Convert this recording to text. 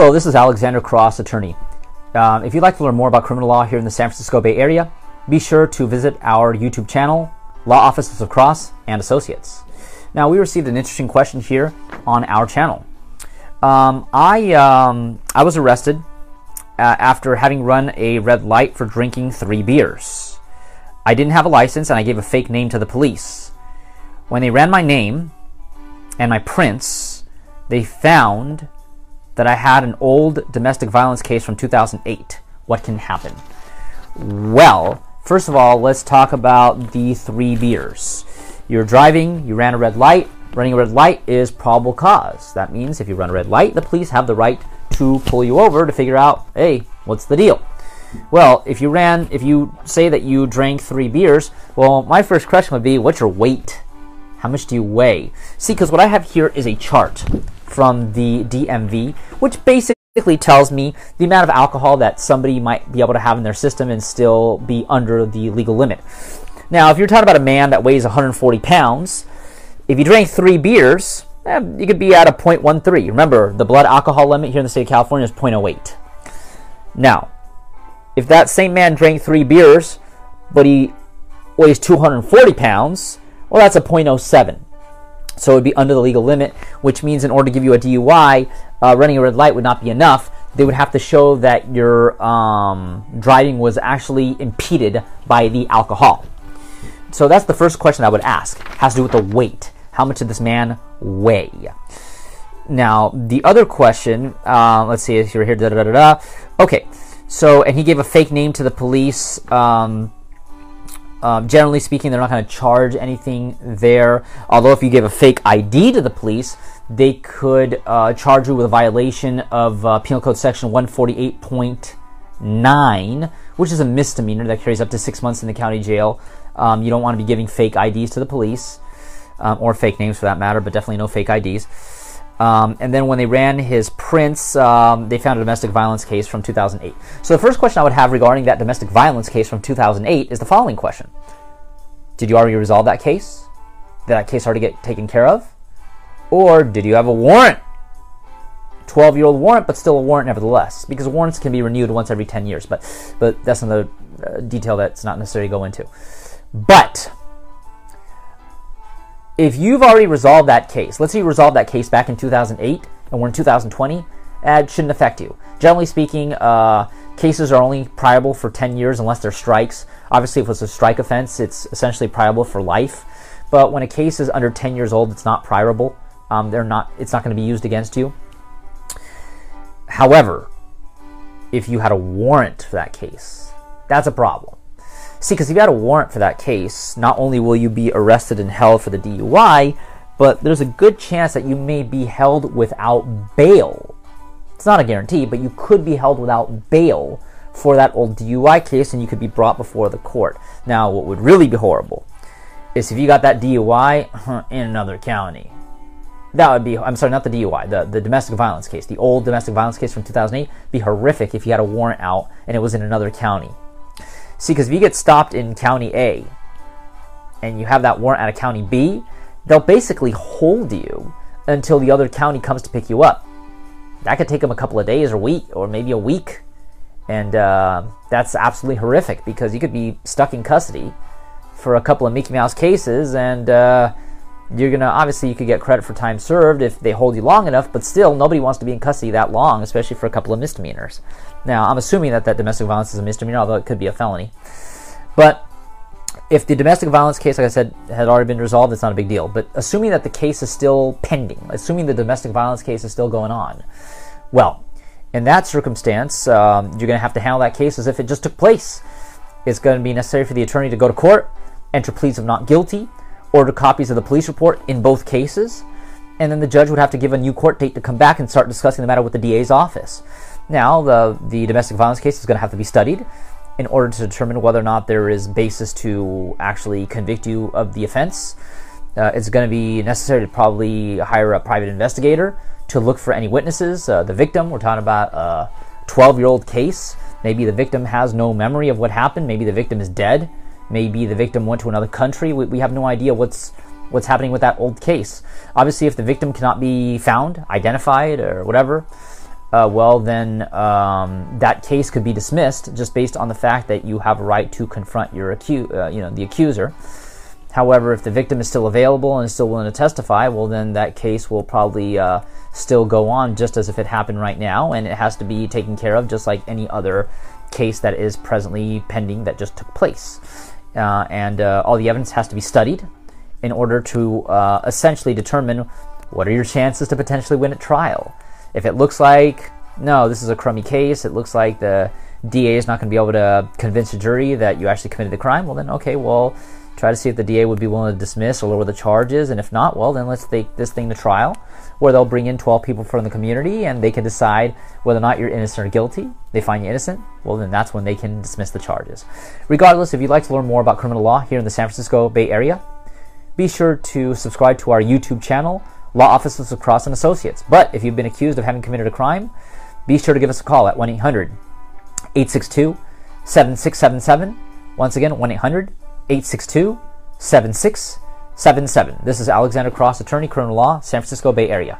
Hello, this is Alexander Cross, attorney. Um, if you'd like to learn more about criminal law here in the San Francisco Bay Area, be sure to visit our YouTube channel, Law Offices of Cross and Associates. Now, we received an interesting question here on our channel. Um, I um, I was arrested uh, after having run a red light for drinking three beers. I didn't have a license, and I gave a fake name to the police. When they ran my name and my prints, they found that I had an old domestic violence case from 2008. What can happen? Well, first of all, let's talk about the three beers. You're driving, you ran a red light. Running a red light is probable cause. That means if you run a red light, the police have the right to pull you over to figure out, hey, what's the deal? Well, if you ran, if you say that you drank three beers, well, my first question would be, what's your weight? How much do you weigh? See, because what I have here is a chart from the DMV, which basically tells me the amount of alcohol that somebody might be able to have in their system and still be under the legal limit. Now, if you're talking about a man that weighs 140 pounds, if you drank three beers, eh, you could be at a 0.13. Remember, the blood alcohol limit here in the state of California is 0.08. Now, if that same man drank three beers, but he weighs 240 pounds, well, that's a 0.07. So it would be under the legal limit, which means in order to give you a DUI, uh, running a red light would not be enough. They would have to show that your um, driving was actually impeded by the alcohol. So that's the first question I would ask. Has to do with the weight. How much did this man weigh? Now, the other question, uh, let's see if you're here, da da da da. Okay, so, and he gave a fake name to the police. Um, um, generally speaking, they're not going to charge anything there. Although, if you give a fake ID to the police, they could uh, charge you with a violation of uh, Penal Code Section 148.9, which is a misdemeanor that carries up to six months in the county jail. Um, you don't want to be giving fake IDs to the police, um, or fake names for that matter, but definitely no fake IDs. Um, and then when they ran his prints, um, they found a domestic violence case from 2008. So the first question I would have regarding that domestic violence case from 2008 is the following question Did you already resolve that case? Did that case already get taken care of? Or did you have a warrant? 12 year old warrant, but still a warrant nevertheless, because warrants can be renewed once every 10 years. But, but that's another uh, detail that's not necessary to go into. But if you've already resolved that case, let's say you resolved that case back in 2008 and we're in 2020, it shouldn't affect you. Generally speaking, uh, cases are only priable for 10 years unless they're strikes. Obviously, if it's a strike offense, it's essentially priable for life. But when a case is under 10 years old, it's not priable. Um, they're not. It's not going to be used against you. However, if you had a warrant for that case, that's a problem. See, because if you had a warrant for that case, not only will you be arrested and held for the DUI, but there's a good chance that you may be held without bail. It's not a guarantee, but you could be held without bail for that old DUI case and you could be brought before the court. Now, what would really be horrible is if you got that DUI uh-huh, in another county. That would be, I'm sorry, not the DUI, the, the domestic violence case, the old domestic violence case from 2008, be horrific if you had a warrant out and it was in another county. See, because if you get stopped in County A and you have that warrant out of County B, they'll basically hold you until the other county comes to pick you up. That could take them a couple of days or a week or maybe a week. And uh, that's absolutely horrific because you could be stuck in custody for a couple of Mickey Mouse cases and uh, you're gonna obviously you could get credit for time served if they hold you long enough, but still nobody wants to be in custody that long, especially for a couple of misdemeanors. Now I'm assuming that that domestic violence is a misdemeanor, although it could be a felony. But if the domestic violence case, like I said, had already been resolved, it's not a big deal. But assuming that the case is still pending, assuming the domestic violence case is still going on, well, in that circumstance, um, you're to have to handle that case as if it just took place. It's going to be necessary for the attorney to go to court, enter pleas of not guilty, order copies of the police report in both cases, and then the judge would have to give a new court date to come back and start discussing the matter with the DA's office. Now, the, the domestic violence case is going to have to be studied in order to determine whether or not there is basis to actually convict you of the offense. Uh, it's going to be necessary to probably hire a private investigator to look for any witnesses. Uh, the victim, we're talking about a 12 year old case. Maybe the victim has no memory of what happened. Maybe the victim is dead. Maybe the victim went to another country. We, we have no idea what's what's happening with that old case. Obviously, if the victim cannot be found, identified, or whatever, uh, well, then um, that case could be dismissed just based on the fact that you have a right to confront your acu- uh, you know, the accuser. However, if the victim is still available and is still willing to testify, well, then that case will probably uh, still go on just as if it happened right now, and it has to be taken care of just like any other case that is presently pending that just took place. Uh, and uh, all the evidence has to be studied in order to uh, essentially determine what are your chances to potentially win at trial. If it looks like, no, this is a crummy case, it looks like the DA is not going to be able to convince a jury that you actually committed the crime, well, then, okay, well, try to see if the DA would be willing to dismiss or lower the charges. And if not, well, then let's take this thing to trial, where they'll bring in 12 people from the community and they can decide whether or not you're innocent or guilty. They find you innocent, well, then that's when they can dismiss the charges. Regardless, if you'd like to learn more about criminal law here in the San Francisco Bay Area, be sure to subscribe to our YouTube channel, Law Offices of Cross and Associates. But if you've been accused of having committed a crime, be sure to give us a call at 1 800 862 7677. Once again, 1 800 862 7677. This is Alexander Cross, attorney, criminal law, San Francisco Bay Area.